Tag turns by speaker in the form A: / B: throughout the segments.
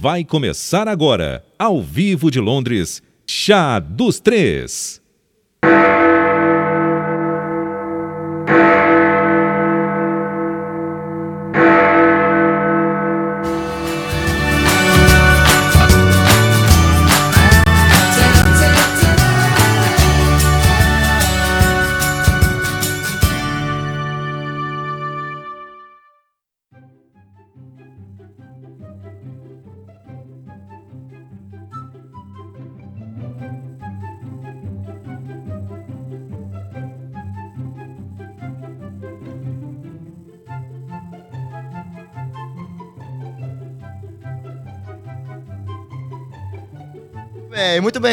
A: Vai começar agora, ao vivo de Londres, Chá dos Três.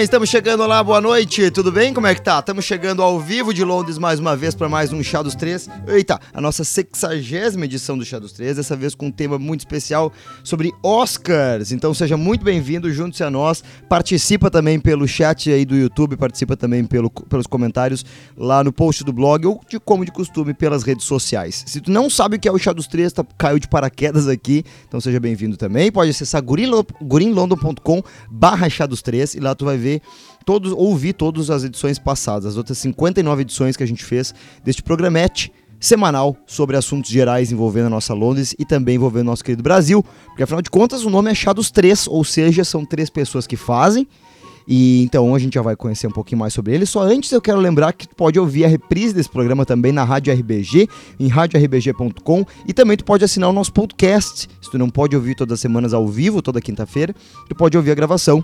B: Estamos chegando lá, boa noite, tudo bem? Como é que tá? Estamos chegando ao vivo de Londres mais uma vez para mais um Chá dos Três. Eita, a nossa sexagésima edição do Chá dos Três, dessa vez com um tema muito especial sobre Oscars. Então seja muito bem-vindo, junte-se a nós, participa também pelo chat aí do YouTube, participa também pelo, pelos comentários lá no post do blog ou, de como de costume, pelas redes sociais. Se tu não sabe o que é o Chá dos Três, tá, caiu de paraquedas aqui, então seja bem-vindo também. Pode acessar gurinlondon.com barra Chá dos Três e lá tu vai ver todos, ouvir todas as edições passadas, as outras 59 edições que a gente fez deste programete semanal sobre assuntos gerais envolvendo a nossa Londres e também envolvendo o nosso querido Brasil, porque afinal de contas o nome é Chá dos Três, ou seja, são três pessoas que fazem, e então a gente já vai conhecer um pouquinho mais sobre ele. Só antes eu quero lembrar que tu pode ouvir a reprise desse programa também na Rádio RBG, em radiorbg.com, e também tu pode assinar o nosso podcast. Se tu não pode ouvir todas as semanas ao vivo, toda quinta-feira, tu pode ouvir a gravação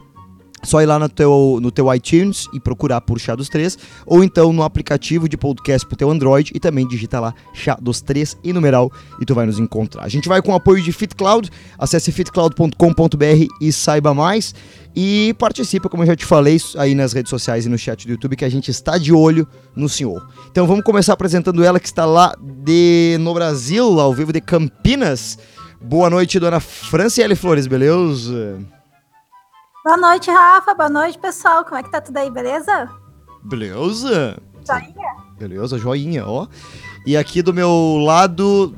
B: só ir lá no teu, no teu iTunes e procurar por Chá dos Três, ou então no aplicativo de podcast pro teu Android e também digita lá Chá dos Três e numeral e tu vai nos encontrar. A gente vai com o apoio de FitCloud, acesse fitcloud.com.br e saiba mais. E participa, como eu já te falei, aí nas redes sociais e no chat do YouTube, que a gente está de olho no senhor. Então vamos começar apresentando ela que está lá de no Brasil, ao vivo de Campinas. Boa noite, dona Franciele Flores, beleza?
C: Boa noite, Rafa. Boa noite, pessoal. Como é que tá tudo aí, beleza?
B: Beleza.
C: Joinha?
B: Beleza, joinha, ó. E aqui do meu lado,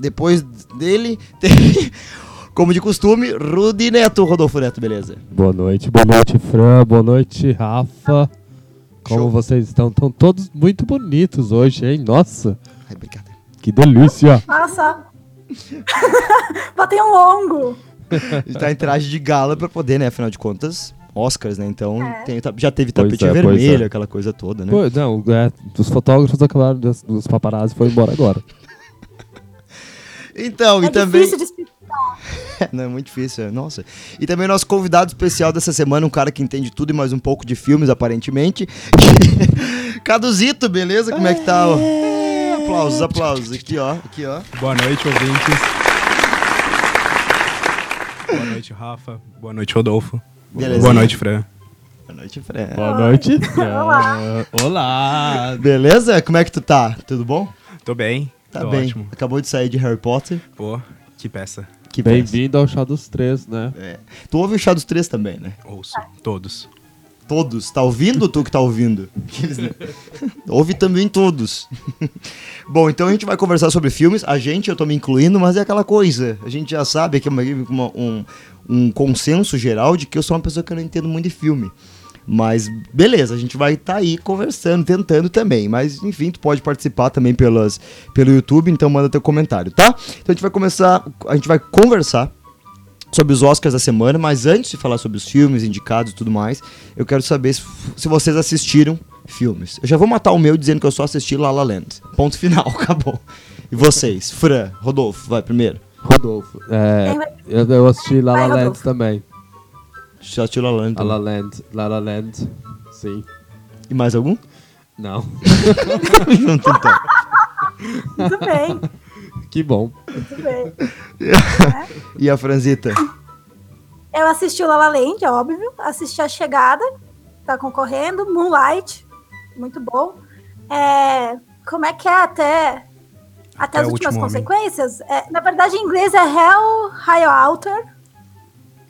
B: depois dele, tem, como de costume, Rudy Neto, Rodolfo Neto, beleza?
D: Boa noite, boa noite, Fran. Boa noite, Rafa. Como
B: Show.
D: vocês estão? Estão todos muito bonitos hoje, hein? Nossa,
B: Ai, brincadeira.
D: que delícia.
C: Só. Botei um longo.
B: Tá em traje de gala pra poder, né? Afinal de contas, Oscars, né? Então
C: É.
B: tem- já teve
D: Pois
B: tapete
D: é, pois
B: vermelho,
D: é.
B: aquela coisa toda, né?
D: Pô, não, é, os fotógrafos acabaram, dos, dos paparazzi foram embora agora.
B: Então,
C: É
B: e também.
C: difícil de explicar.
B: Não, é muito difícil, é. nossa. E também nosso convidado especial dessa semana, um cara que entende tudo e mais um pouco de filmes, aparentemente. Caduzito, beleza? Como é que tá? ó? Aplausos, aplausos. Aqui, ó. Aqui, ó.
E: Boa noite, ouvintes. Boa noite, Rafa. Boa noite, Rodolfo.
B: Beleza.
E: Boa noite, Fran.
B: Boa noite, Fred.
D: Boa noite.
C: Olá.
D: É, Olá.
B: Beleza? Como é que tu tá? Tudo bom?
E: Tô bem.
B: Tá
E: tô
B: bem.
E: ótimo.
B: Acabou de sair de Harry Potter.
E: Pô, que peça.
B: Que.
D: Bem-vindo ao Chá dos Três, né?
B: É. Tu ouve o Chá dos Três também, né?
E: Ouço. Todos.
B: Todos. Tá ouvindo ou tu que tá ouvindo? Ouve também todos. Bom, então a gente vai conversar sobre filmes. A gente, eu tô me incluindo, mas é aquela coisa. A gente já sabe que é uma- uma- um, um consenso geral de que eu sou uma pessoa que eu não entendo muito de filme. Mas beleza, a gente vai estar aí conversando, tentando também. Mas enfim, tu pode participar também pelas, pelo YouTube, então manda teu comentário, tá? Então a gente vai começar, a gente vai conversar sobre os Oscars da semana, mas antes de falar sobre os filmes indicados e tudo mais, eu quero saber se, se vocês assistiram filmes. Eu já vou matar o meu dizendo que eu só assisti La La Land. Ponto final, acabou. E vocês? Fran, Rodolfo, vai primeiro.
D: Rodolfo. É, eu, eu assisti La La Land
C: Rodolfo.
D: também.
B: Já assistiu La La Land?
D: La La. Land. La La Land. Sim.
B: E mais algum?
D: Não.
B: Junto então.
C: Tudo bem,
D: Que bom.
C: tudo bem.
B: E a Franzita?
C: Eu assisti o La La Land, é óbvio. Assisti A Chegada, tá concorrendo. Moonlight, muito bom. É, como é que é até... Até,
E: Até
C: as últimas
E: Homem.
C: consequências? É, na verdade, em inglês é Hell High Alter.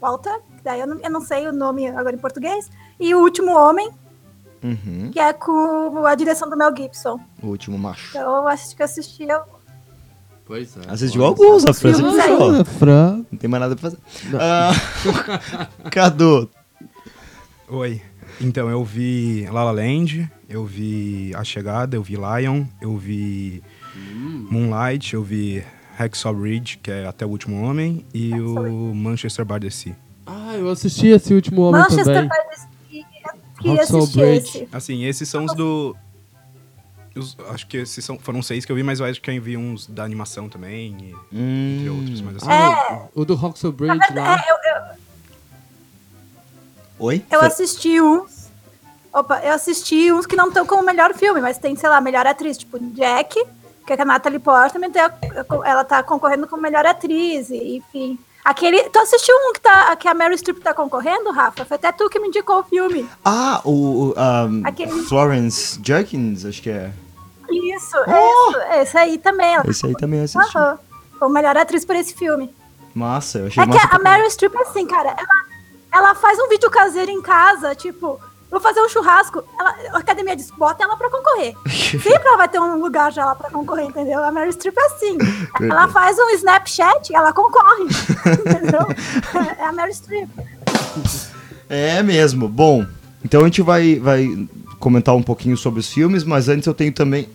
C: Walter, daí eu não, eu não sei o nome agora em português. E O Último Homem,
B: Uhum.
C: que é com a direção do Mel Gibson.
B: O último macho.
C: Então eu acho que eu assisti.
D: Pois é.
B: Assistiu alguns, a França
C: filmes aí.
B: puxou.
D: Fran.
B: Não tem mais nada pra fazer. Ah, Cadu,
E: Oi. Então, eu vi La La Land, eu vi A Chegada, eu vi Lion, eu vi Moonlight, eu vi Hacksaw Ridge, que é Até o Último Homem, e o Manchester by the Sea.
D: Ah, eu assisti esse último homem
C: Manchester
D: também.
C: by the Sea, eu queria
D: Hacksaw
C: assistir
D: Bridge.
C: esse.
E: Assim, esses são os do... os- acho que esses são, foram seis que eu vi, mas eu acho que eu vi uns da animação também, e- entre outros. Mas assim,
C: É,
D: O do Roxel Bridge
C: é,
D: lá.
C: eu, eu,
B: oi?
C: eu assisti uns. Opa, eu assisti uns que não estão como melhor filme, mas tem, sei lá, melhor atriz, tipo Jack, que é a Natalie Portman, tem a- ela tá concorrendo como melhor atriz, e- enfim. Aquele. Tu assistiu um que, tá, que a Mary Streep tá concorrendo, Rafa? Foi até tu que me indicou o filme.
B: Ah, o, o, um,
C: Aquele-
B: Florence Jerkins, acho que é.
C: Isso,
B: Oh!
C: isso. Esse aí também.
B: Esse aí também assisti.
C: Aham. Foi melhor atriz por esse filme.
B: Massa, eu achei
C: É que a
B: caralho.
C: Meryl Streep, assim, cara, ela, ela faz um vídeo caseiro em casa, tipo, vou fazer um churrasco. Ela, a academia diz, bota ela pra concorrer. Sempre ela vai ter um lugar já lá pra concorrer, entendeu? A Meryl Streep é assim. Ela faz um Snapchat, ela concorre. entendeu? É a Meryl Streep.
B: É mesmo. Bom, então a gente vai, vai comentar um pouquinho sobre os filmes, mas antes eu tenho também.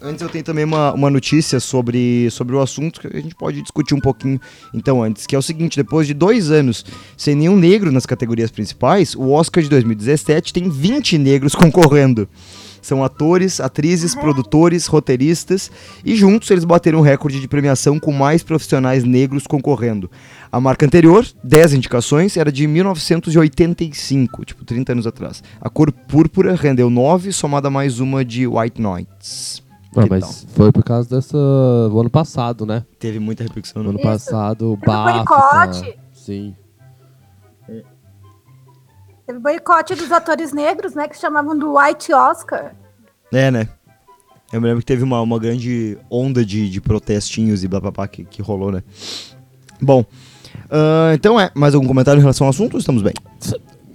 B: Antes eu tenho também uma, uma notícia sobre, sobre o assunto que a gente pode discutir um pouquinho então antes, que é o seguinte, depois de dois anos sem nenhum negro nas categorias principais, o Oscar de 2017 tem 20 negros concorrendo. São atores, atrizes, produtores, roteiristas e juntos eles bateram o recorde de premiação com mais profissionais negros concorrendo. A marca anterior, 10 indicações, era de 1985, tipo 30 anos atrás. A cor púrpura rendeu 9, somada mais uma de White Nights.
D: Ah, mas foi por causa dessa. O ano passado, né?
B: Teve muita repercussão
D: No ano
B: no
C: Isso.
D: passado, o
C: Teve boicote.
D: Sim.
C: Teve boicote dos atores negros, né, que chamavam do White Oscar.
B: É, né? Eu me lembro que teve uma, uma grande onda de, de protestinhos e blá blá blá que, que rolou, né? Bom, ah, então é, mais algum comentário em relação ao assunto ou estamos bem?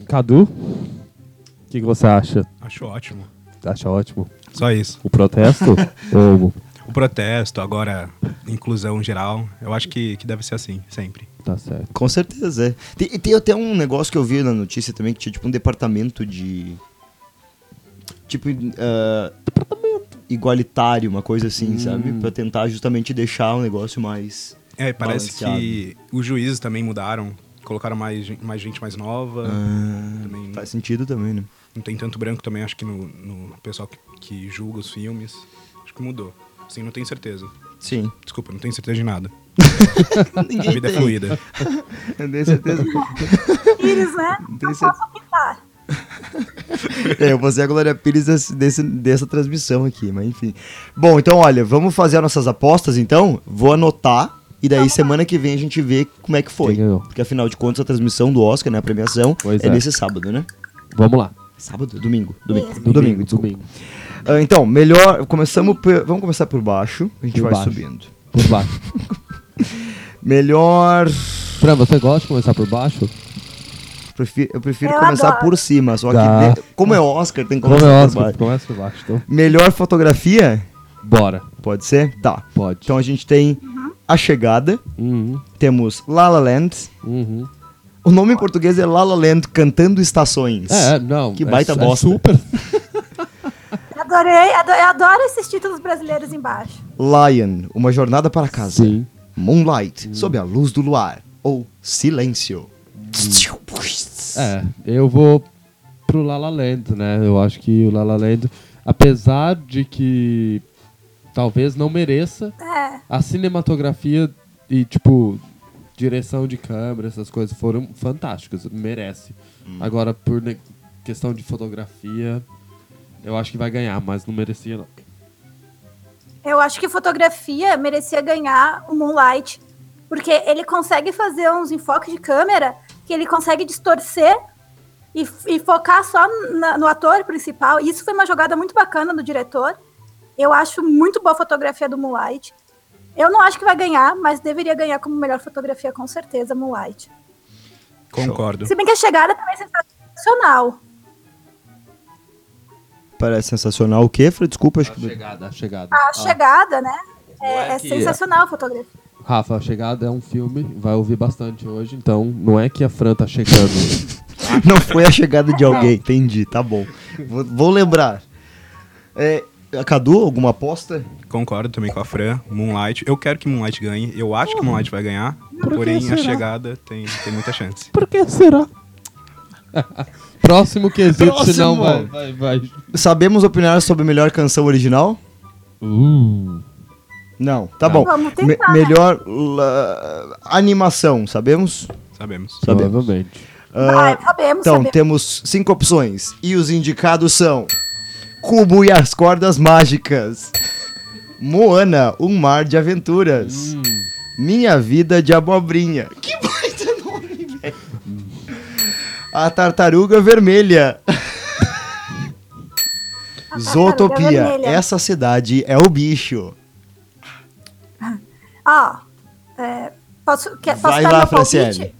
D: Cadu, o que, que você acha?
E: acho ótimo.
D: Acha ótimo?
E: Só isso.
D: O protesto? Ou.
E: O protesto, agora, inclusão geral, eu acho que, que deve ser assim, sempre.
D: Tá certo.
B: Com certeza, é. Tem, tem até um negócio que eu vi na notícia também, que tinha tipo um departamento de... Tipo, ah, igualitário, uma coisa assim, sabe? Pra tentar justamente deixar o negócio mais...
E: É, parece
B: Balanceado.
E: que os juízes também mudaram, colocaram mais, mais gente mais nova.
B: Ah,
E: também
B: faz sentido também, né?
E: Não tem tanto branco também, acho que no, no pessoal que, que julga os filmes. Acho que mudou. Sim, não tenho certeza.
B: Sim.
E: Desculpa, não tenho certeza de nada. A
B: Ninguém
E: vida é
B: tem.
E: fluida.
B: Eu tenho certeza.
C: Pires, né?
B: Tem
C: Não posso pintar.
B: É, eu vou ser a Glória Pires desse, desse- dessa transmissão aqui, mas enfim. Bom, então olha, vamos fazer as nossas apostas então. Vou anotar e daí semana que vem a gente vê como é que foi. Porque afinal de contas a transmissão do Oscar, né, a premiação,
D: Pois
B: é,
D: é.
B: nesse sábado, né?
D: Vamos lá.
B: Sábado? Domingo. Domingo. No domingo, desculpa.
D: domingo.
B: Ah, então, melhor. Começamos por- vamos começar por baixo. A gente
D: Por
B: vai
D: baixo.
B: subindo.
D: Por baixo.
B: Melhor.
D: Fran, você gosta de começar por baixo?
B: Prefiro, eu prefiro
C: Eu
B: começar
C: adoro.
B: por cima, só que
D: Tá.
B: de- como é Oscar, tem que
D: Como
B: começar
D: é
B: por
D: Oscar?
B: baixo.
D: Começa por baixo, então.
B: Melhor fotografia?
D: Bora.
B: Pode ser? Tá.
D: Pode.
B: Então a gente tem A Chegada,
D: Uhum.
B: temos La La Land.
D: Uhum.
B: O nome em português é La La Land Cantando Estações.
D: É, não.
B: Que
D: é
B: baita
D: su-
B: bosta.
D: É super.
C: Adorei, ado- eu adoro esses títulos brasileiros embaixo.
B: Lion, Uma Jornada para Casa.
D: Sim.
B: Moonlight, Sob a Luz do Luar. Ou Silêncio.
D: É, eu vou pro La La Land, né? Eu acho que o La La Land, apesar de que talvez não mereça,
C: É,
D: a cinematografia e, tipo, direção de câmera, essas coisas foram fantásticas, merece. Agora, por questão de fotografia, eu acho que vai ganhar, mas não merecia, não.
C: eu acho que fotografia merecia ganhar o Moonlight, porque ele consegue fazer uns enfoques de câmera que ele consegue distorcer e, e focar só na- no ator principal. Isso foi uma jogada muito bacana do diretor. Eu acho muito boa a fotografia do Moonlight. Eu não acho que vai ganhar, mas deveria ganhar como melhor fotografia, com certeza, Moonlight.
E: Concordo.
C: Se bem que a chegada também é sensacional.
B: Parece sensacional. O quê, Fred? Desculpa, acho
D: A
B: que...
D: chegada, a chegada.
C: A
D: Ah,
C: chegada, né? É, é
D: que-
C: sensacional a fotografia.
D: Rafa, a chegada é um filme, vai ouvir bastante hoje, então não é que a Fran tá chegando.
B: Não foi a chegada de alguém, entendi, tá bom. Vou, vou lembrar. É, a Cadu, alguma aposta?
E: Concordo também com a Fran. Moonlight. Eu quero que Moonlight ganhe. Eu acho que Moonlight vai ganhar.
D: Por
E: Porém, a chegada tem, tem muita chance.
D: Por que será? Próximo quesito,
B: Próximo.
D: senão vai, vai, vai.
B: Sabemos opinar sobre melhor canção original?
D: Uh,
B: Não, tá bom.
C: Vamos tentar,
B: Me- melhor la- animação, sabemos?
E: Sabemos.
D: provavelmente.
C: Vai, sabemos,
B: Então,
C: sabemos.
B: temos cinco opções. E os indicados são Cubo e as Cordas Mágicas, Moana, Um Mar de Aventuras, Minha Vida de Abobrinha. Que baita nome, velho. A Tartaruga Vermelha.
C: A
B: Zootopia,
C: Vermelha.
B: essa cidade é o bicho.
C: Ó, é, posso, quer, posso
B: Vai
C: dar
B: lá, Franciele.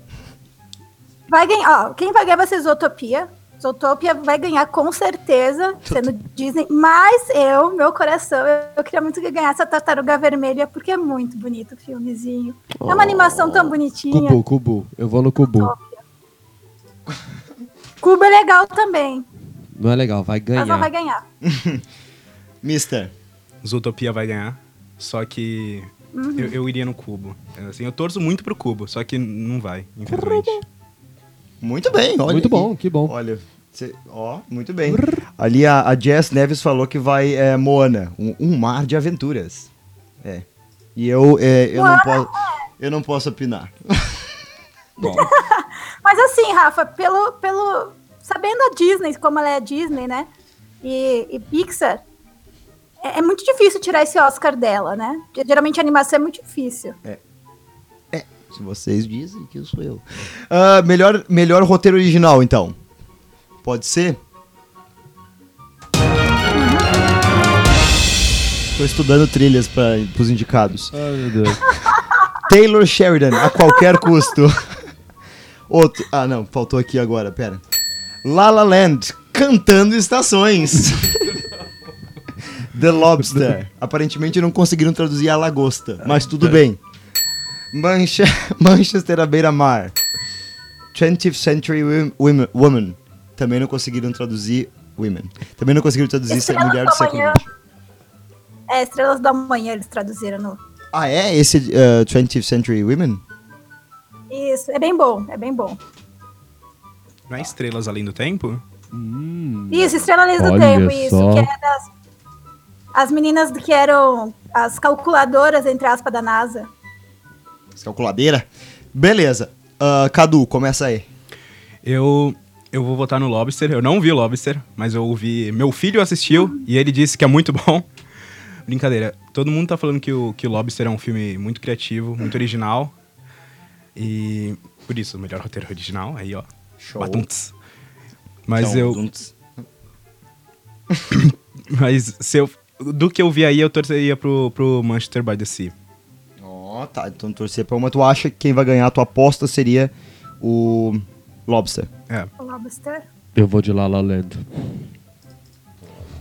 C: Vai ganhar, ó, quem vai ganhar vai ser Zootopia. Zootopia vai ganhar com certeza, sendo Disney, mas eu, meu coração, eu, eu queria muito que ganhasse a Tartaruga Vermelha, porque é muito bonito o filmezinho. É uma animação tão bonitinha.
D: Cubu, Cubu. Eu vou no Cubu.
C: Cuba é legal também,
D: Não é legal, vai
C: mas não vai
D: ganhar.
C: ganhar.
B: Mister.
E: Zootopia vai ganhar. Só que
C: Uhum.
E: eu, eu iria no Cubo. Assim, eu torço muito pro Cubo, só que não vai, infelizmente.
B: Muito bem, olha.
D: Muito bom, que bom.
B: Olha, cê- ó, muito bem. Ali a, a Jess Neves falou que vai é, Moana, um, um mar de aventuras. É. E eu, é, eu, não posso, eu não posso opinar.
C: Mas assim, Rafa, pelo, pelo. Sabendo a Disney, como ela é a Disney, né? E, e Pixar, é, é muito difícil tirar esse Oscar dela, né? Geralmente a animação é muito difícil.
B: Se vocês dizem que eu sou eu. Ah, melhor, melhor roteiro original, então. Pode ser? Tô estudando trilhas para os indicados.
D: Ai, meu Deus.
B: Taylor Sheridan, a qualquer custo. Outro. Ah, não, faltou aqui agora, pera. La La Land, cantando estações. The Lobster. Aparentemente não conseguiram traduzir a lagosta, mas tudo bem. Mancha, Manchester à beira-mar. 20th Century Wom- Women, Woman. Também não conseguiram traduzir Women. Também não conseguiram traduzir
C: Estrelas
B: Mulher
C: do
B: do século
C: Amanhã.
B: XX.
C: É, Estrelas da Manhã eles traduziram no.
B: Ah, é? Esse uh, 20th Century Women?
C: Isso, é bem bom, é bem bom.
E: Não é Estrelas Além do Tempo?
D: Hum,
C: Isso, Estrela Além do Tempo, isso,
D: só.
C: que é das. As meninas que eram as calculadoras, entre aspas, da NASA.
B: Calculadeira? Beleza. Ah, Cadu, começa aí.
E: Eu, eu vou votar no Lobster. Eu não vi o Lobster, mas eu ouvi. Meu filho assistiu e ele disse que é muito bom. Brincadeira. Todo mundo tá falando que o, que o Lobster é um filme muito criativo, muito original. E por isso, o melhor roteiro original. Aí, ó.
B: Show.
E: Batunts. Mas eu.
B: Dunts.
E: Mas se eu. Do que eu vi aí, eu torceria pro, pro Manchester by the Sea.
B: Ó, tá. Então torcer pra uma. Tu acha que quem vai ganhar a tua aposta seria o Lobster?
E: É.
C: O Lobster.
D: eu vou de La La Land.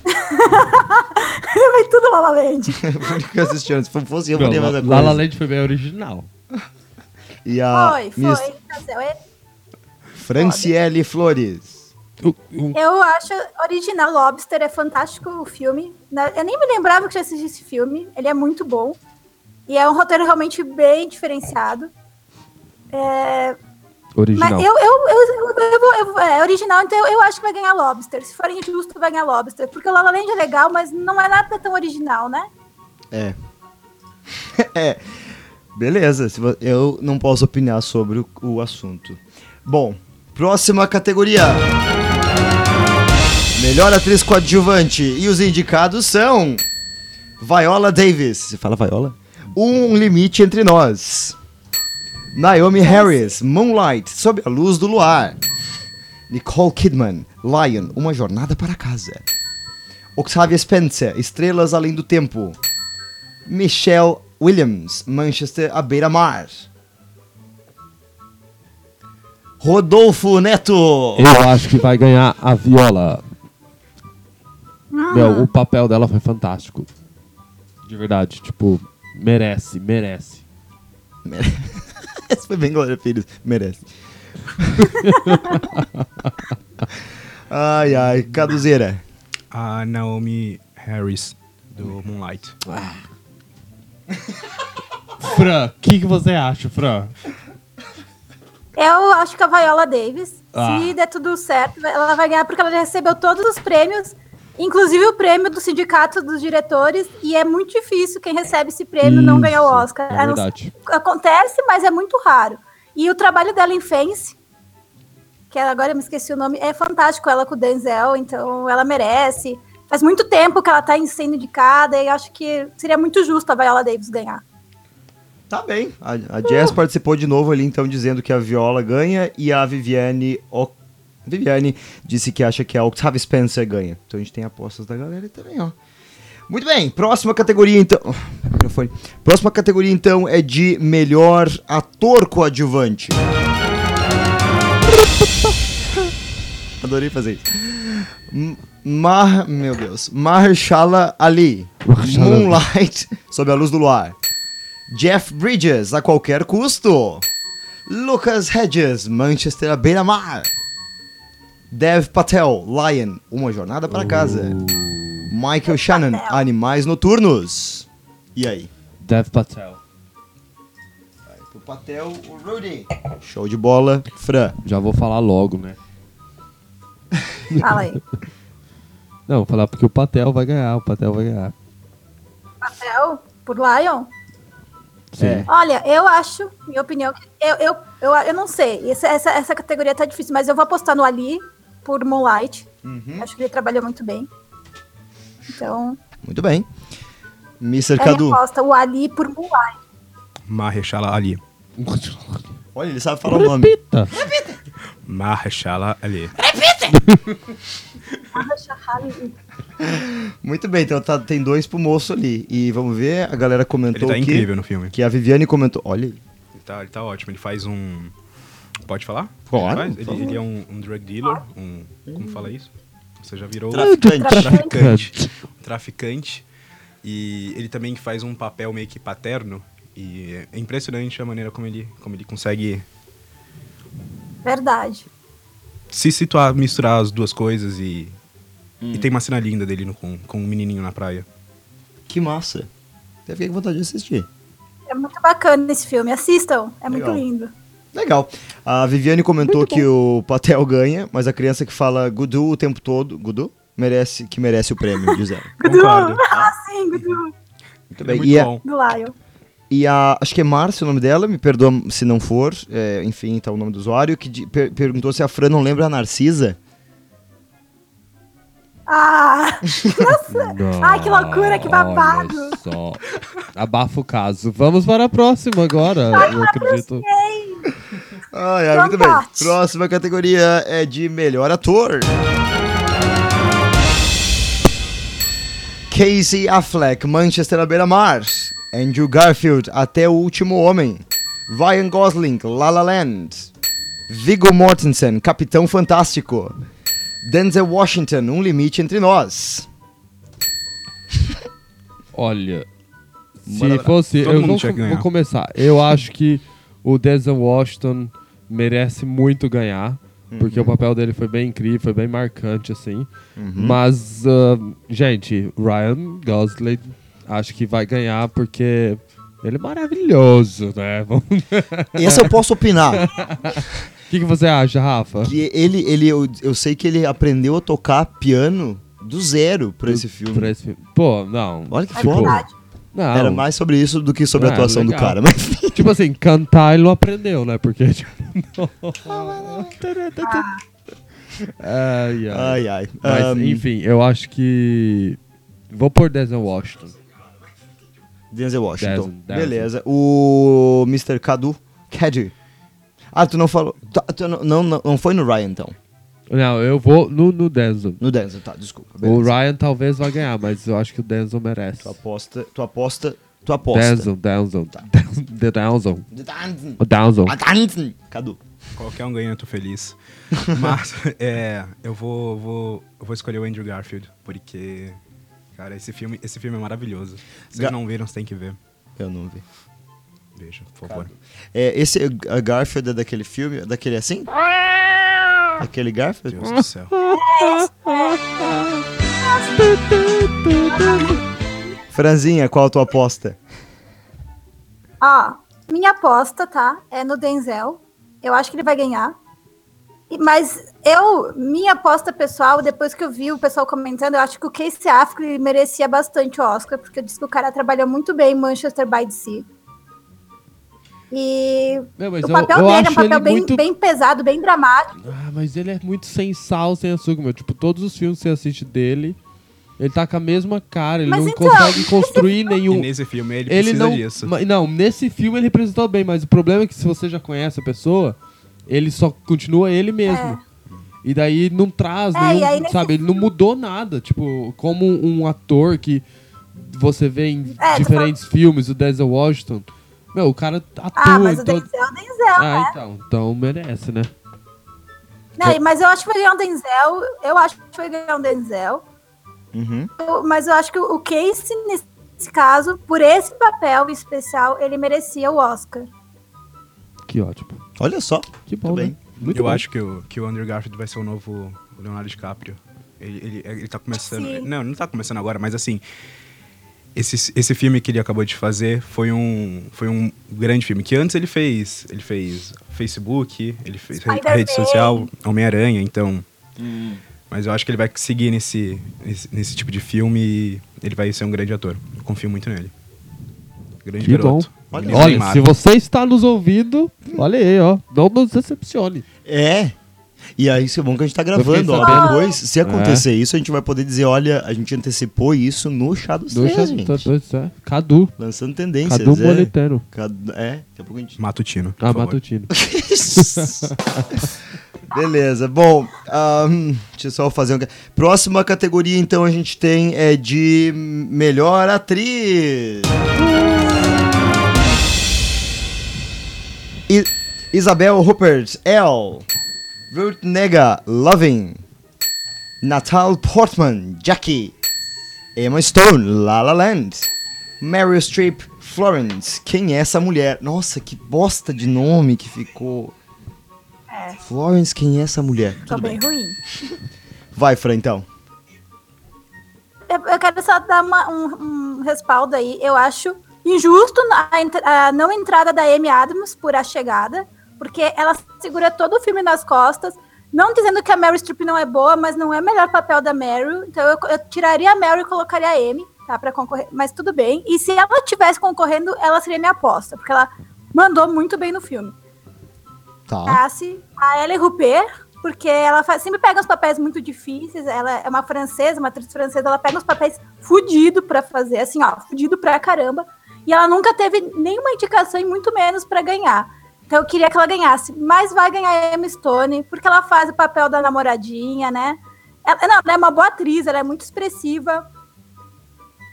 C: Vai tudo La La Land.
B: Porque assistindo. Se fosse eu,
D: Não,
B: faria a
D: La. Land foi bem original.
B: E a
C: Foi, foi. Eu-
B: Franciele Flores.
C: Eu acho original Lobster, é fantástico o filme. Na- Eu nem me lembrava que já assisti esse filme. Ele é muito bom. E é um roteiro realmente bem diferenciado. É,
D: original.
C: mas eu, eu, eu, eu vou- eu é original, então eu, eu acho que vai ganhar Lobster. Se for injusto, vai ganhar Lobster. Porque o La La Land é legal, mas não é nada tão original, né?
B: É. é. Beleza. Eu não posso opinar sobre o, o assunto. Bom, próxima categoria. Melhor atriz coadjuvante. E os indicados são. Viola Davis. Você fala Viola? Um Limite Entre Nós. Naomi Harris, Moonlight, Sob a Luz do Luar. Nicole Kidman, Lion, Uma Jornada para Casa. Octavia Spencer, Estrelas Além do Tempo. Michelle Williams, Manchester à beira-mar. Rodolfo Neto.
D: Eu acho que vai ganhar a Viola. Meu, o papel dela foi fantástico. De verdade, tipo, Merece, merece.
B: Esse foi bem Glória Pires. Merece. ai, ai. Caduzeira.
E: A Naomi Harris, do Moonlight.
D: Fran, o que, que você acha, Fran?
C: Eu acho que a Viola Davis,
D: Ah.
C: se der tudo certo, ela vai ganhar porque ela já recebeu todos os prêmios, inclusive o prêmio do Sindicato dos Diretores, e é muito difícil quem recebe esse prêmio não ganhar o
D: Isso,
C: Oscar.
D: é verdade.
C: Acontece, mas é muito raro. E o trabalho dela em Fence, que agora eu me esqueci o nome, é fantástico ela com o Denzel, então ela merece. Faz muito tempo que ela tá sendo indicada e acho que seria muito justo a Viola Davis ganhar.
B: Tá bem. A, a Jess participou de novo ali, então, dizendo que a Viola ganha e a Viviane. O... Viviane disse que acha que a Octavia Spencer ganha. Então a gente tem apostas da galera também, ó. Muito bem, próxima categoria então. Microfone. Próxima categoria então é de melhor ator coadjuvante. Adorei fazer isso. Mar, meu Deus, Mahershala Ali,
D: Mahershala Ali.
B: Moonlight, sob a luz do luar. Jeff Bridges, a qualquer custo. Lucas Hedges, Manchester à beira-mar. Dev Patel, Lion, Uma Jornada para Casa. Michael Shannon,
C: Patel.
B: Animais Noturnos. E aí?
D: Dev Patel.
B: Vai pro Patel, o Rudy. Show de bola, Fran.
D: Já vou falar logo, né?
C: Fala aí.
D: Não, vou falar porque o Patel vai ganhar, o Patel vai ganhar.
C: Papel por Lion?
D: Sim.
B: É.
C: Olha, eu acho, minha opinião, que eu, eu, eu, eu não sei. Essa, essa, essa categoria tá difícil, mas eu vou apostar no Ali por Moonlight.
B: Uhum.
C: Acho que ele trabalhou muito bem. Então,
B: Muito bem. Mr.
C: é
B: Cadu.
C: aposta, o Ali por Moonlight.
E: Mahershala Ali.
B: Olha, ele sabe falar o nome.
D: Repita.
E: Mahershala Ali.
C: Ali.
B: Muito bem, então tá- tem dois pro moço ali. E vamos ver, a galera
E: Ele
B: comentou
E: tá
B: que,
E: incrível no filme.
B: que a Viviane comentou. Olha aí.
E: Ele tá, ele tá ótimo. Ele faz um. Pode falar?
B: Pode,
E: Ele, faz? ele, ele é um, um drug dealer. Um, como fala isso? Você já virou
B: Traficante.
E: traficante. Traficante. E ele também faz um papel meio que paterno. E é impressionante a maneira como ele, como ele consegue
C: Verdade.
E: se situar, misturar as duas coisas e. E tem uma cena linda dele no- com, com um menininho na praia.
B: Que massa. Até fiquei com vontade de assistir.
C: É muito bacana esse filme. Assistam. É muito
B: Legal.
C: lindo.
B: Legal. A Viviane comentou que o Patel ganha, mas a criança que fala Gudu o tempo todo, Gudu, merece, que merece o prêmio, ela.
E: Concordo.
C: Ah, sim, Gudu.
B: Muito
E: Ele é
B: bem.
E: muito
B: E a,
E: bom.
C: Do Lion.
B: e a- acho que é Márcia o nome dela, me perdoa se não for, é, enfim, tá o nome do usuário, que per- perguntou se a Fran não lembra a Narcisa.
C: Ah, nossa. Ai, que loucura, que babado.
D: Olha só. Abafa o caso. Vamos para a próxima agora, eu acredito.
B: Ai, ai, muito bem. Próxima categoria é de melhor ator. Casey Affleck, Manchester à beira-mar. Andrew Garfield, Até o Último Homem. Ryan Gosling, La La Land. Viggo Mortensen, Capitão Fantástico. Denzel Washington, Um Limite Entre Nós.
D: Olha, se fosse,
E: Todo
D: eu
E: mundo
D: vou,
E: tinha que
D: vou começar. Eu acho que o Denzel Washington merece muito ganhar, porque o
B: Uhum.
D: papel dele foi bem incrível, foi bem marcante, assim.
B: Uhum.
D: Mas, ah, gente, Ryan Gosling acho que vai ganhar porque ele é maravilhoso, né? O
B: Esse eu posso opinar.
D: que, que você acha, Rafa?
B: que ele, ele, eu, eu sei que ele aprendeu a tocar piano do zero pra esse filme.
D: Pra esse filme. Pô, não.
B: Olha que
C: É
B: foda.
C: verdade.
D: Não.
B: Era mais sobre isso do que sobre a
D: É,
B: atuação do
D: legal.
B: cara. Mas.
D: Tipo assim, cantar ele não aprendeu, né? Porque. tipo, ai, ai.
B: Ai, ai.
D: Mas,
B: Ahn,
D: enfim, eu acho que. Vou por Denzel Washington.
B: Denzel Washington.
D: Denzel, Denzel.
B: Beleza. O Mr. Cadu. Cadu. Ah, tu não falou. tu- tu não, não- não foi no Ryan, então.
D: Não, eu vou no, no Denzel.
B: No Denzel, tá, desculpa.
D: O
B: beleza.
D: Ryan talvez vai ganhar, mas eu acho que o Denzel merece.
B: Tu aposta. Tu aposta. Tu aposta.
D: Denzel, Denzel.
B: Tá.
D: The Denzel.
B: Denzel.
D: O Denzel.
B: Ah, Denzel. Cadu.
E: Qualquer um ganha, eu tô feliz. Mas, é, eu vou, vou, eu vou escolher o Andrew Garfield, porque, cara, esse filme, esse filme é maravilhoso. Se vocês
B: Ga-
E: não viram, vocês têm que ver.
B: Eu não vi.
E: Veja, por favor.
B: É, esse Garfield é daquele filme, daquele assim? Aquele Garfield?
E: Deus do céu.
B: Franzinha, qual a tua aposta?
C: Ó, minha aposta, tá? É no Denzel. Eu acho que ele vai ganhar. Mas eu, minha aposta pessoal, depois que eu vi o pessoal comentando, eu acho que o Casey Affleck merecia bastante o Oscar, porque eu disse que o cara trabalhou muito bem em Manchester by the Sea. E
D: Não, mas
C: o
D: eu,
C: papel
D: eu
C: dele é um papel bem,
D: muito...
C: bem pesado, bem dramático.
D: Ah, mas ele é muito sem sal, sem açúcar, meu. Tipo, todos os filmes que você assiste dele, ele tá com a mesma cara, ele
C: Mas
D: não
C: então,
D: consegue construir
E: E
D: nenhum...
E: nesse filme ele,
D: Ele
E: precisa
D: não,
E: disso.
D: não, nesse filme ele representou bem, mas o problema é que se você já conhece a pessoa, ele só continua ele mesmo. E daí não traz
C: É,
D: nenhum,
C: e
D: sabe, ele não mudou nada, tipo, como um ator que você vê em
C: É,
D: diferentes filmes, o Denzel Washington, meu, o cara atua
C: Ah, mas o
D: todo-
C: Denzel é o Denzel, né?
D: Ah, então, então merece, né?
C: Não, mas eu acho que vai ganhar um Denzel. Eu acho que vai ganhar um Denzel.
B: Uhum.
C: Eu- mas eu acho que o Casey, nesse caso, por esse papel especial, ele merecia o Oscar.
D: Que ótimo.
B: Olha só.
D: Que bom,
B: Muito bem.
D: né? Muito
E: eu
D: bom.
E: acho que o, que o Andrew Garfield vai ser o novo Leonardo DiCaprio. Ele, ele, ele tá começando.
C: Sim.
E: Não, não tá começando agora, mas assim. Esse, esse filme que ele acabou de fazer foi um, foi um grande filme. Que antes ele fez. Ele fez Facebook, ele fez
C: Spider-Man.
E: rede social, Homem-Aranha, então. Mas eu acho que ele vai seguir nesse, nesse, nesse tipo de filme e ele vai ser um grande ator. Eu confio muito nele. Grande
D: Que bom.
E: garoto.
B: Olha,
E: Menino
D: Olha,
E: animado.
D: se você está nos ouvindo, olha aí, ó. Não nos decepcione.
B: É. E aí, isso é bom que a gente tá gravando, ó. Depois, se acontecer isso, a gente vai poder dizer, olha, a gente antecipou isso no chá dos
D: Do
B: três,
D: Cadu,
B: gente.
D: tá doido, é. Cadu.
B: Lançando tendências,
D: Cadu
B: é. Cadu- É, daqui a pouco a gente...
E: Matutino.
D: Ah. Matutino.
B: Beleza, bom, ahn, deixa eu só fazer um... Próxima categoria, então, a gente tem é de melhor atriz. Isabel Huppert, Elle. Ruth Nega, Loving. Natal Portman, Jackie. Emma Stone, La La Land. Meryl Streep, Florence. Quem é essa mulher? Nossa, que bosta de nome que ficou. Florence, quem é essa mulher?
C: Tô
B: Tudo
C: bem
B: bem.
C: ruim.
B: Vai, Fran, então.
C: Eu, eu quero só dar uma- um, um respaldo aí. Eu acho injusto a, a não entrada da Amy Adams por A Chegada, porque ela segura todo o filme nas costas. Não dizendo que a Meryl Streep não é boa, mas não é o melhor papel da Meryl. Então eu, eu tiraria a Meryl e colocaria a Amy, tá? Pra concorrer. Mas tudo bem. E se ela tivesse concorrendo, ela seria minha aposta, porque ela mandou muito bem no filme.
B: Tá.
C: Cassie, a Ellie Rupert, porque ela faz- sempre pega uns papéis muito difíceis. Ela é uma francesa, uma atriz francesa, ela pega uns papéis fudido pra fazer, assim, ó, fudido pra caramba. E ela nunca teve nenhuma indicação e muito menos pra ganhar. Então eu queria que ela ganhasse, mas vai ganhar a Emma Stone, porque ela faz o papel da namoradinha, né? Ela, não, ela é uma boa atriz, ela é muito expressiva.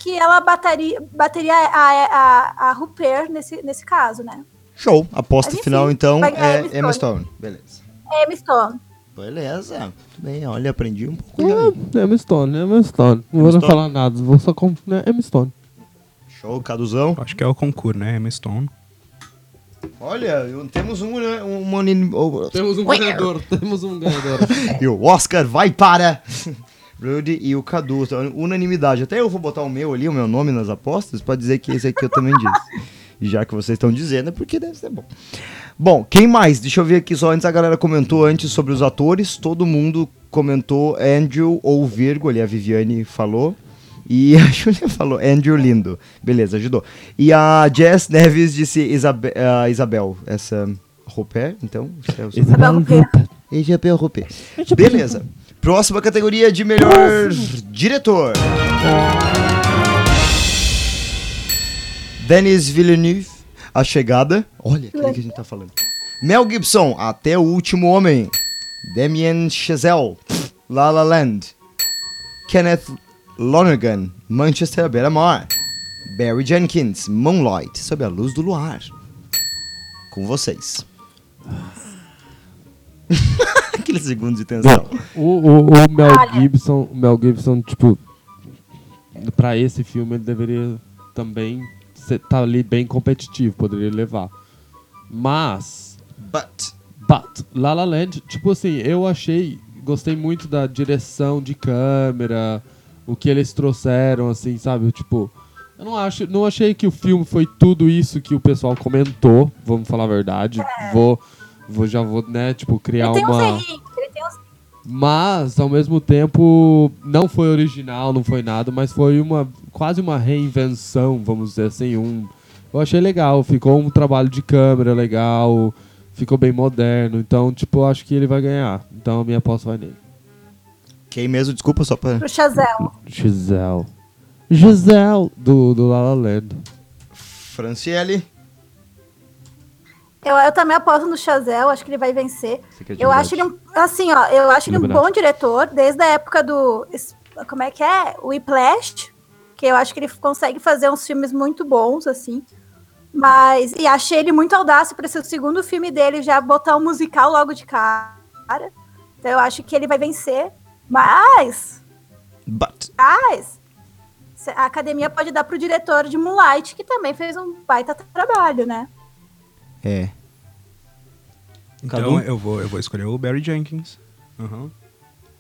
C: Que ela bateria, bateria a, a, a Rupert nesse, nesse caso, né?
B: Show. Aposta
C: Mas enfim,
B: final, então, é
C: Emma
B: Emma
C: Stone.
B: Stone. Beleza.
C: Emma Stone.
B: Beleza. Muito bem, olha, aprendi um pouco. aí.
D: É Emma Stone, é Emma Stone. Não vou
B: Stone.
D: falar nada, vou só... Com... É Emma Stone.
B: Show, Caduzão.
E: Acho que é o concurso, né? Emma Stone.
B: Olha, temos um, né, um, unim- o-
D: Temos um ganhador, temos um ganhador.
B: E o Oscar vai para Rudy e o Cadu. Unanimidade. Até eu vou botar o meu ali, o meu nome nas apostas, pra dizer que esse aqui eu também disse. E já que vocês estão dizendo, é porque deve ser bom. Bom, quem mais? Deixa eu ver aqui só antes. A galera comentou antes sobre os atores. Todo mundo comentou Andrew ou Virgo, ali a Viviane falou. E a Julia falou Andrew lindo. Beleza, ajudou. E a Jess Neves disse Isabe a Isabel. Essa roupa, então. é
C: Isabel Rupert.
B: Isabel Rupert. Beleza. Próxima categoria de melhor diretor. Denis Villeneuve, A Chegada. Olha, aquele que a gente tá falando. Mel Gibson, Até o Último Homem. Damien Chazelle, La La Land. Kenneth Lonergan, Manchester à beira-mar. Barry Jenkins, Moonlight, Sob a Luz do Luar. Com vocês. Aqueles segundos de tensão.
D: O, o, o Mel. Gibson, o Mel Gibson, tipo, pra esse filme ele deveria também cê tá ali bem competitivo, poderia levar. Mas,
B: But.
D: but, La La Land, tipo assim, eu achei, gostei muito da direção de câmera, o que eles trouxeram, assim, sabe? Tipo, eu não, acho, não achei que o filme foi tudo isso que o pessoal comentou, vamos falar a verdade. Vou, vou, já vou, né, tipo, criar
C: Ele tem
D: uma...
C: uns ele tem uns...
D: Mas, ao mesmo tempo, não foi original, não foi nada, mas foi uma quase uma reinvenção, vamos dizer assim. Um, eu achei legal, ficou um trabalho de câmera legal, ficou bem moderno. Então, tipo, eu acho que ele vai ganhar. Então, a minha aposta vai nele.
B: Quem mesmo? Desculpa só pra.
C: Pro Chazel.
D: Giselle. Giselle, do, do La La Land.
B: Franciele.
C: Eu, eu também aposto no Chazel, acho que ele vai vencer. Eu acho ele um, assim, ó, eu acho ele um bom diretor, desde a época do, como é que é? O Whiplash, que eu acho que ele consegue fazer uns filmes muito bons, assim. Mas, e achei ele muito audácio para ser o segundo filme dele, já botar um musical logo de cara. Então eu acho que ele vai vencer. Mas,
B: But.
C: mas, a academia pode dar pro diretor de Moonlight, que também fez um baita trabalho, né?
B: É.
E: Então
B: Cadu?
E: eu vou, eu vou escolher o Barry Jenkins. Aham.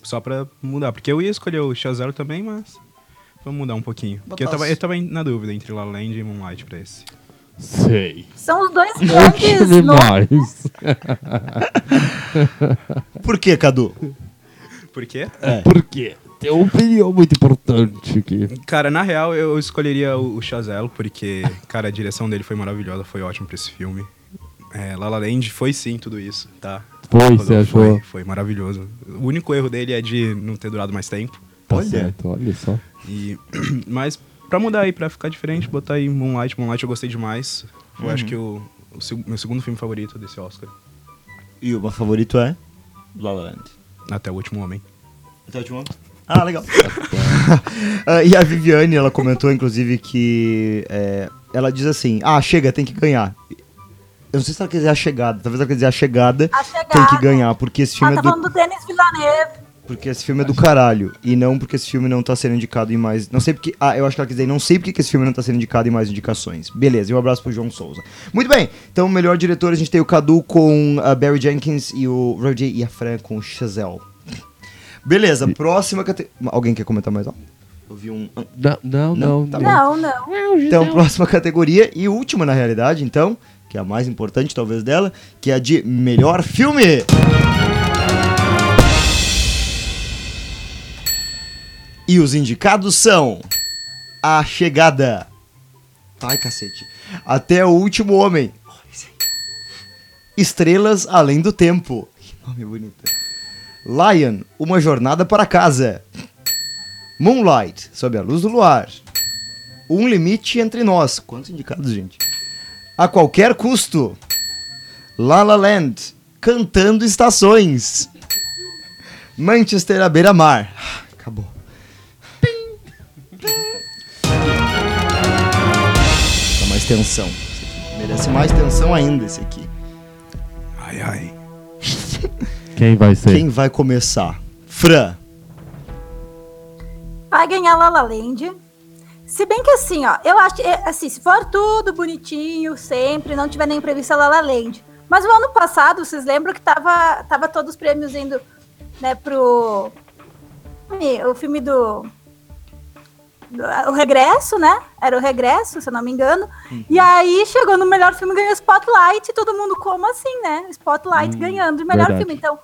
E: Só pra mudar. Porque eu ia escolher o Shazam também, mas. Vamos mudar um pouquinho. Porque eu tava, eu tava na dúvida entre La La Land e Moonlight pra esse.
D: Sei.
C: São os dois grandes nomes.
D: Demais.
B: Por que, Cadu?
E: Por quê?
D: Por quê? Tem uma opinião muito importante aqui.
E: Cara, na real, eu escolheria o, Chazelle, porque, cara, a direção dele foi maravilhosa, foi ótimo pra esse filme. É, La La Land foi sim tudo isso, tá?
D: Foi, você achou?
E: Foi, foi maravilhoso. O único erro dele é de não ter durado mais tempo.
D: Tá
B: Olha.
D: certo, olha só.
E: E, mas pra mudar aí, pra ficar diferente, botar aí Moonlight. Moonlight eu gostei demais. Eu acho que o, o meu segundo filme favorito desse Oscar.
B: E o meu favorito é? La La Land.
E: Até o Último Homem.
B: Até o último Ah, legal. Ah, e a Viviane, ela comentou, inclusive, que é, ela diz assim, ah, chega, tem que ganhar. Eu não sei se ela quer dizer a chegada, talvez ela quer dizer a chegada,
C: A Chegada.
B: tem que ganhar, porque esse filme
C: Ela
B: é
C: tá
B: do,
C: falando do Denis Villeneuve.
B: Porque esse filme é do caralho, e não porque esse filme não tá sendo indicado em mais, não sei porque, ah, eu acho que ela quer dizer, não sei porque que esse filme não tá sendo indicado em mais indicações. Beleza, e um abraço pro João Souza. Muito bem, então o melhor diretor a gente tem o Cadu com a Barry Jenkins e o Roger e a Fran com o Chazelle. Beleza, próxima categoria. Alguém quer comentar mais algo? Eu vi um.
D: Não, não,
B: Não,
D: não.
B: tá
D: não.
C: Não, não.
B: Então, próxima categoria e última na realidade, então, que é a mais importante talvez dela, que é a de melhor filme. E os indicados são A Chegada. Ai, cacete. Até o Último Homem. Estrelas Além do Tempo. Que nome bonito. Lion, Uma Jornada para Casa. Moonlight, Sob a Luz do Luar. Um Limite Entre Nós. Quantos indicados, gente? A Qualquer Custo. La La Land, Cantando Estações. Manchester à beira-mar. Ah, Acabou. Mais tensão. Merece mais tensão ainda esse aqui.
E: Ai, ai.
D: Quem vai ser?
B: Quem vai começar? Fran.
C: Vai ganhar La La Land. Se bem que assim, ó, eu acho, é, assim, se for tudo bonitinho, sempre, não tiver nem previsto a La La Land. Mas o ano passado, vocês lembram que tava, tava todos os prêmios indo, né, pro o filme do- o Regresso, né? Era o Regresso, se eu não me engano. E aí chegou no melhor filme, ganhou Spotlight, e todo mundo, como assim, né? Spotlight ganhando de melhor
D: verdade.
C: filme. Então,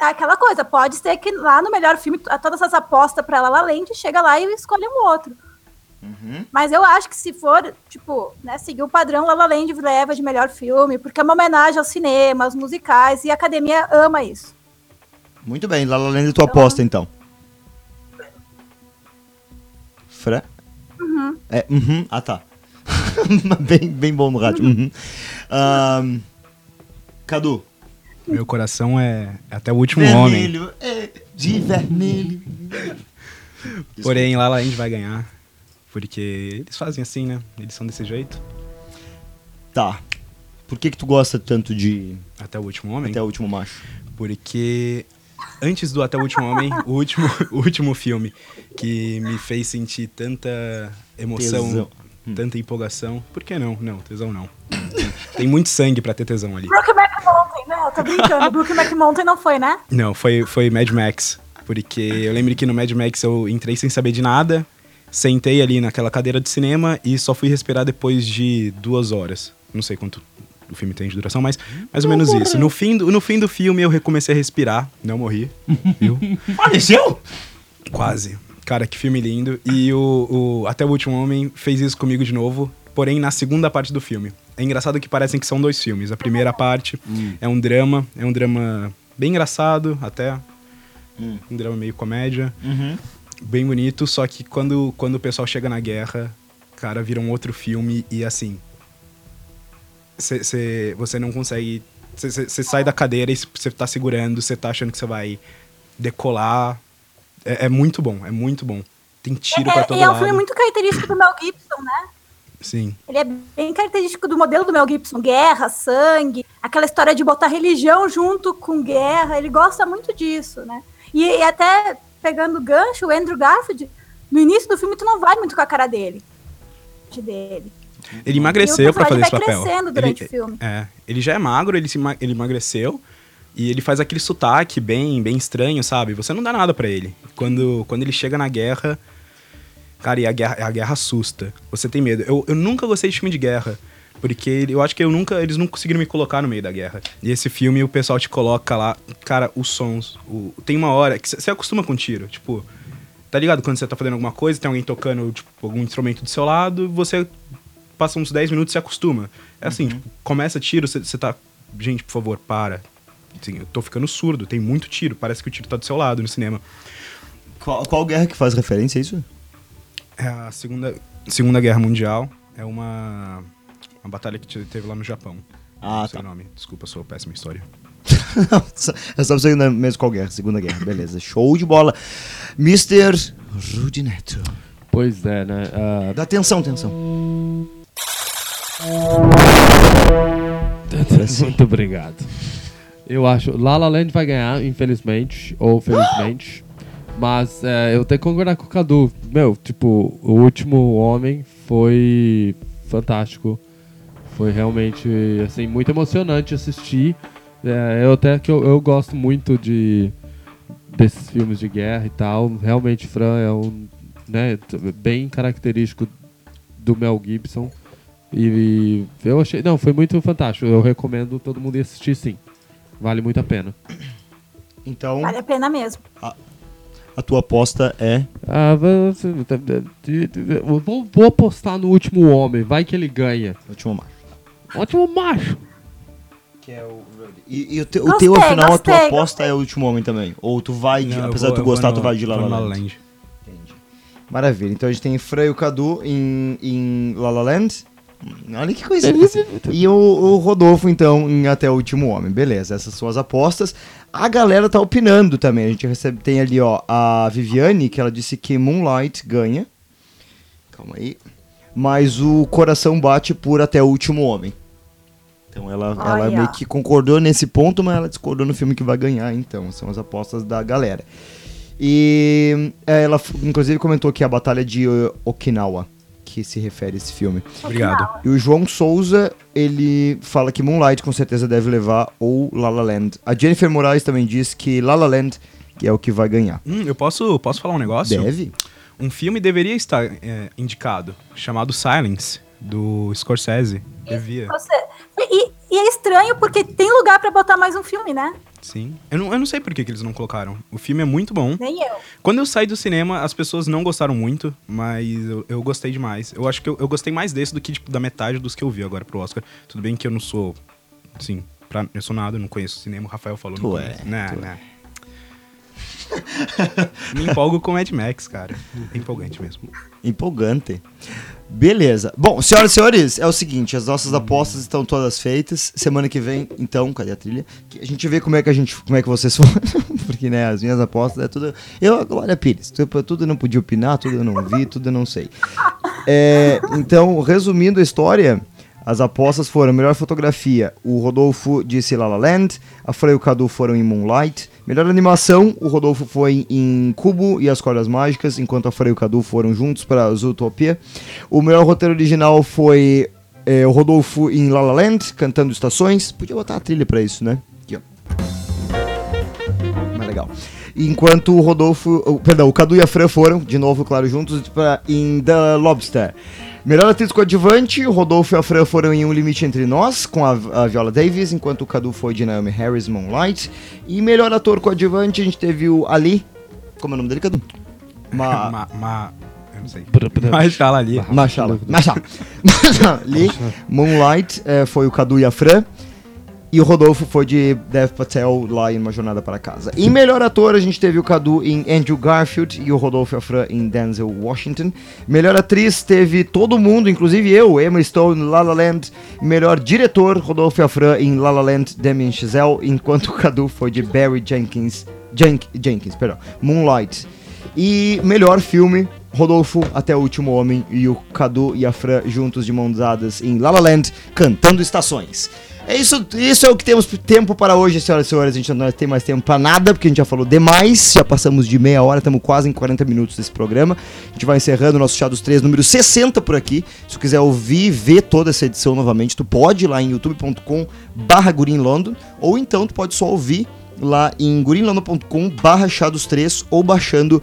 C: é aquela coisa, pode ser que lá no melhor filme, todas essas apostas pra La La Land, chega lá e escolhe um outro. Mas eu acho que se for, tipo, né, seguir o padrão, La La Land leva de melhor filme, porque é uma homenagem ao cinema, aos musicais, e a academia ama isso.
B: Muito bem, La La Land, tua aposta então. Fran? É, uhum. Ah, tá. bem, bem bom no rádio. Uhum. Ahn, Cadu.
E: Meu coração é é até o último homem.
B: vermelho, é, de vermelho.
E: Porém, lá La Land vai ganhar. Porque eles fazem assim, né? Eles são desse jeito.
B: Tá. Por que que tu gosta tanto de
E: Até o último homem.
B: Até o Último Macho?
E: Porque antes do Até o Último Homem, o último, o último filme que me fez sentir tanta emoção.
B: Tesão.
E: tanta empolgação. Por que não? Não, tesão não. Tem muito sangue pra ter tesão ali.
C: Brookback Mountain, não, tô brincando. Brookback Mountain não foi, né?
E: Não, foi, foi Mad Max. Porque eu lembro que no Mad Max eu entrei sem saber de nada, sentei ali naquela cadeira de cinema e só fui respirar depois de duas horas. Não sei quanto o filme tem de duração, mas mais ou menos isso. No fim, do, no fim do filme eu recomecei a respirar, não morri, viu?
B: Faleceu?
E: Quase. Cara, que filme lindo. E o, o Até o Último Homem fez isso comigo de novo, porém na segunda parte do filme. É engraçado que parecem que são dois filmes. A primeira parte é um drama, é um drama bem engraçado até. Um drama meio comédia. Bem bonito, só que quando, quando o pessoal chega na guerra, cara, vira um outro filme e assim. Cê- cê- você não consegue. Você sai da cadeira e você tá segurando, você tá achando que você vai decolar. É, é muito bom, é muito bom. Tem tiro pra
C: É,
E: todo
C: e é um
E: lado.
C: filme muito característico do Mel Gibson, né?
E: Sim.
C: Ele é bem característico do modelo do Mel Gibson. Guerra, sangue, aquela história de botar religião junto com guerra. Ele gosta muito disso, né? E, e até pegando o gancho, o Andrew Garfield, no início do filme, tu não vai muito com a cara dele. dele.
E: Ele emagreceu pra fazer esse papel.
C: crescendo durante
E: ele,
C: o filme.
E: É, ele já é magro, ele, se ele emagreceu e ele faz aquele sotaque bem, bem estranho, sabe? Você não dá nada pra ele. Quando, quando ele chega na guerra, cara, e a guerra, a guerra assusta. Você tem medo. Eu, eu nunca gostei de filme de guerra. Porque eu acho que eu nunca, eles não conseguiram me colocar no meio da guerra. E esse filme o pessoal te coloca lá, cara, os sons. o- tem uma hora que você acostuma com tiro, tipo, tá ligado? Quando você tá fazendo alguma coisa, tem alguém tocando tipo, algum instrumento do seu lado, você passa uns 10 minutos e se acostuma. É assim, tipo, começa tiro, você tá. Gente, por favor, para. Assim, eu tô ficando surdo, tem muito tiro, parece que o tiro tá do seu lado no cinema.
B: Qual, qual guerra que faz referência a isso?
E: É a Segunda, segunda Guerra Mundial. É uma, uma batalha que te- teve lá no Japão.
B: Ah,
E: não sei
B: tá.
E: o nome. Desculpa, eu sou péssima história.
B: é só não mesmo qual guerra, Segunda Guerra, beleza. Show de bola. Mr. Rudy Neto.
D: Pois é, né? Ah,
B: Dá atenção, atenção.
D: Muito obrigado. Eu acho. La La Land vai ganhar, infelizmente, ou felizmente. Mas é, eu tenho que concordar com o Cadu. Meu, tipo, o último homem foi fantástico. Foi realmente, assim, muito emocionante assistir. É, eu até que eu, eu gosto muito de desses filmes de guerra e tal. Realmente, Fran é um, né, bem característico do Mel Gibson. E, eu achei, não, foi muito fantástico. Eu recomendo todo mundo ir assistir, sim. Vale muito a pena.
B: Então,
C: Vale a pena mesmo.
B: a tua aposta é.
D: Ah, vou, vou apostar no último homem. Vai que ele ganha.
B: Último macho.
D: Ótimo macho.
B: Que é o E, e o, te- o
C: Gostei,
B: teu, afinal, a tua
C: gostei,
B: aposta é o último homem também? Ou tu vai, de-
E: Não,
B: apesar
E: vou-
B: de tu gostar,
E: no-
B: tu vai de Land? Entendi. Maravilha. Então a gente tem Fran e o Cadu em, em La La Land. Olha que coisa. e o, o Rodolfo, então, em Até o Último Homem. Beleza, essas são as apostas. A galera tá opinando também. A gente recebe, tem ali, ó, a Viviane, que ela disse que Moonlight ganha. Calma aí. Mas o coração bate por Até o Último Homem. Então ela, ela meio que concordou nesse ponto, mas ela discordou no filme que vai ganhar, então. São as apostas da galera. E é, ela, inclusive, comentou que a Batalha de uh, Okinawa, que se refere a esse filme.
E: Obrigado.
B: E o João Souza, ele fala que Moonlight com certeza deve levar ou La La Land. A Jennifer Moraes também diz que La La Land que é o que vai ganhar.
E: Hum, eu posso, posso falar um negócio?
B: Deve?
E: Um filme deveria estar é, indicado, chamado Silence, do Scorsese. Devia,
C: Você... E, e é estranho porque tem lugar pra botar mais um filme, né?
E: Sim. Eu não, eu não sei por que, que eles não colocaram. O filme é muito bom.
C: Nem eu.
E: Quando eu saí do cinema, as pessoas não gostaram muito, mas eu, eu gostei demais. Eu acho que eu, eu gostei mais desse do que tipo, da metade dos que eu vi agora pro Oscar. Tudo bem que eu não sou, assim, pra, eu sou nada, eu não conheço cinema. O Rafael falou
B: Tu
E: no
B: é,
E: começo. Né, né. Me empolgo com Mad Max, cara. É empolgante mesmo.
B: Empolgante. Beleza. Bom, senhoras e senhores, é o seguinte, as nossas apostas estão todas feitas. Semana que vem, então, cadê a trilha? A gente vê como é que a gente, como é que vocês foram, porque né, as minhas apostas é tudo. Eu, Glória Pires, tudo tudo eu não podia opinar, tudo eu não vi, tudo eu não sei. É, então, resumindo a história, as apostas foram melhor fotografia. O Rodolfo disse La La Land, a Fran e o Cadu foram em Moonlight Melhor animação, o Rodolfo foi em Cubo e as Cordas Mágicas, enquanto a Freio e o Cadu foram juntos para Zootopia. O melhor roteiro original foi é, o Rodolfo em La La Land, cantando estações. Podia botar a trilha pra isso, né? Aqui, ó. Mais legal. Enquanto o Rodolfo, perdão, o Cadu e a Fran foram, de novo, claro, juntos, pra, em The Lobster. Melhor atriz coadjuvante, o Rodolfo e a Fran foram em Um Limite Entre Nós, com a, a Viola Davis, enquanto o Cadu foi de Naomi Harris, Moonlight. E melhor ator coadjuvante, a gente teve o Ali, como é o nome dele, Cadu? Ma...
E: Ma, ma, eu não sei. Machala ali.
B: Machala. Machala. Machala. Ali, Moonlight eh, foi o Cadu e a Fran. E o Rodolfo foi de Dev Patel lá em Uma Jornada para Casa. Em melhor ator, a gente teve o Cadu em Andrew Garfield e o Rodolfo e a Fran em Denzel Washington. Melhor atriz teve todo mundo, inclusive eu, Emma Stone, La La Land. Melhor diretor, Rodolfo e a Fran em La La Land, Damien Chazelle, enquanto o Cadu foi de Barry Jenkins, Jenk, Jenkins, perdão, Moonlight. E melhor filme, Rodolfo até o Último Homem e o Cadu e a Fran juntos de mãos dadas em La La Land, cantando estações. É isso, isso é o que temos tempo para hoje, senhoras e senhores. A gente não tem mais tempo para nada, porque a gente já falou demais. Já passamos de meia hora, estamos quase em 40 minutos desse programa. A gente vai encerrando o nosso Chá dos Três, número 60 por aqui. Se tu quiser ouvir e ver toda essa edição novamente, tu pode ir lá em youtube.com barra ou então tu pode só ouvir lá em gurinlando.com barra chá dos três ou baixando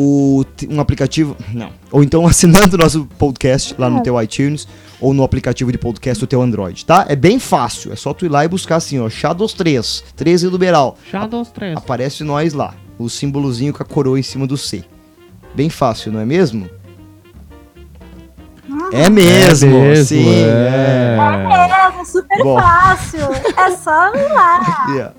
B: o, um aplicativo, não, ou então assinando o nosso podcast lá no teu iTunes ou no aplicativo de podcast do teu Android, tá? É bem fácil, é só tu ir lá e buscar assim, ó, chá dos três, 13 do Beral.
D: Chá dos três.
B: Aparece nós lá, o símbolozinho com a coroa em cima do C. Bem fácil, não é mesmo? É mesmo,
D: É mesmo,
B: sim.
D: é.
C: É, super
B: Bom.
C: fácil. É só ir lá.
B: Yeah.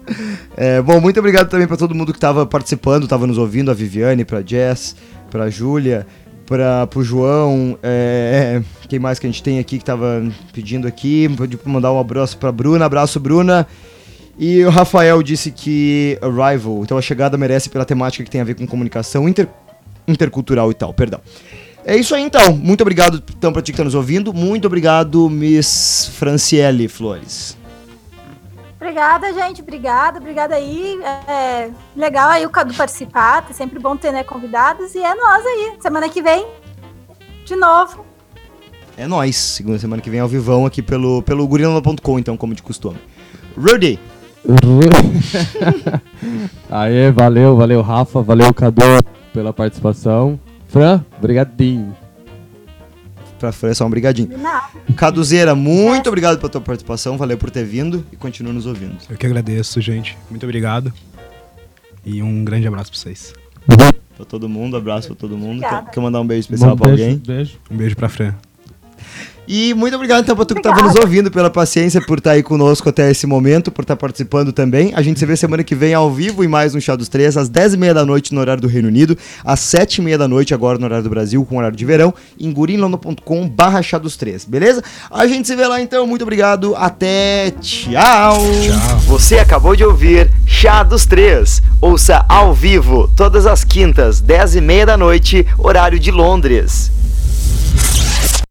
B: É, bom, muito obrigado também pra todo mundo que estava participando, estava nos ouvindo, a Viviane, pra Jess, pra Júlia, para pro João, é, quem mais que a gente tem aqui que tava pedindo aqui, pode mandar um abraço pra Bruna, abraço Bruna. E o Rafael disse que Arrival, então a chegada merece pela temática que tem a ver com comunicação inter- intercultural e tal, perdão. É isso aí então, muito obrigado então pra ti que tá nos ouvindo, muito obrigado Miss Franciele Flores.
C: Obrigada, gente. Obrigada, obrigada aí. É legal aí o Cadu participar. É sempre bom ter né, convidados. E é nós aí. Semana que vem, de novo.
B: É nóis. Segunda semana que vem ao vivão aqui pelo, pelo gurilano.com, então, como de costume. Rudy,
D: Aê, valeu, valeu, Rafa, valeu, Cadu, pela participação. Fran, brigadinho.
B: pra Fran, só um brigadinho. Caduzeira, muito obrigado pela tua participação, valeu por ter vindo e continua nos ouvindo.
E: Eu que agradeço, gente. Muito obrigado. E um grande abraço pra vocês.
B: Pra todo mundo, abraço pra todo mundo.
C: Obrigada.
B: Quer, quer mandar um beijo especial
D: Bom,
B: pra
D: beijo,
B: alguém?
D: Beijo.
E: Um beijo pra Fran.
B: E muito obrigado então pra tu que tava nos ouvindo, pela paciência, por estar aí conosco até esse momento, por estar participando também. A gente se vê semana que vem ao vivo em mais um Chá dos Três, às 10h30 da noite no horário do Reino Unido, às 7h30 da noite agora no horário do Brasil, com horário de verão, em gurinlando.com barra Chá dos Três, beleza? A gente se vê lá então, muito obrigado, até tchau!
E: Tchau.
B: Você acabou de ouvir Chá dos Três. Ouça ao vivo, todas as quintas, 10h30 da noite, horário de Londres.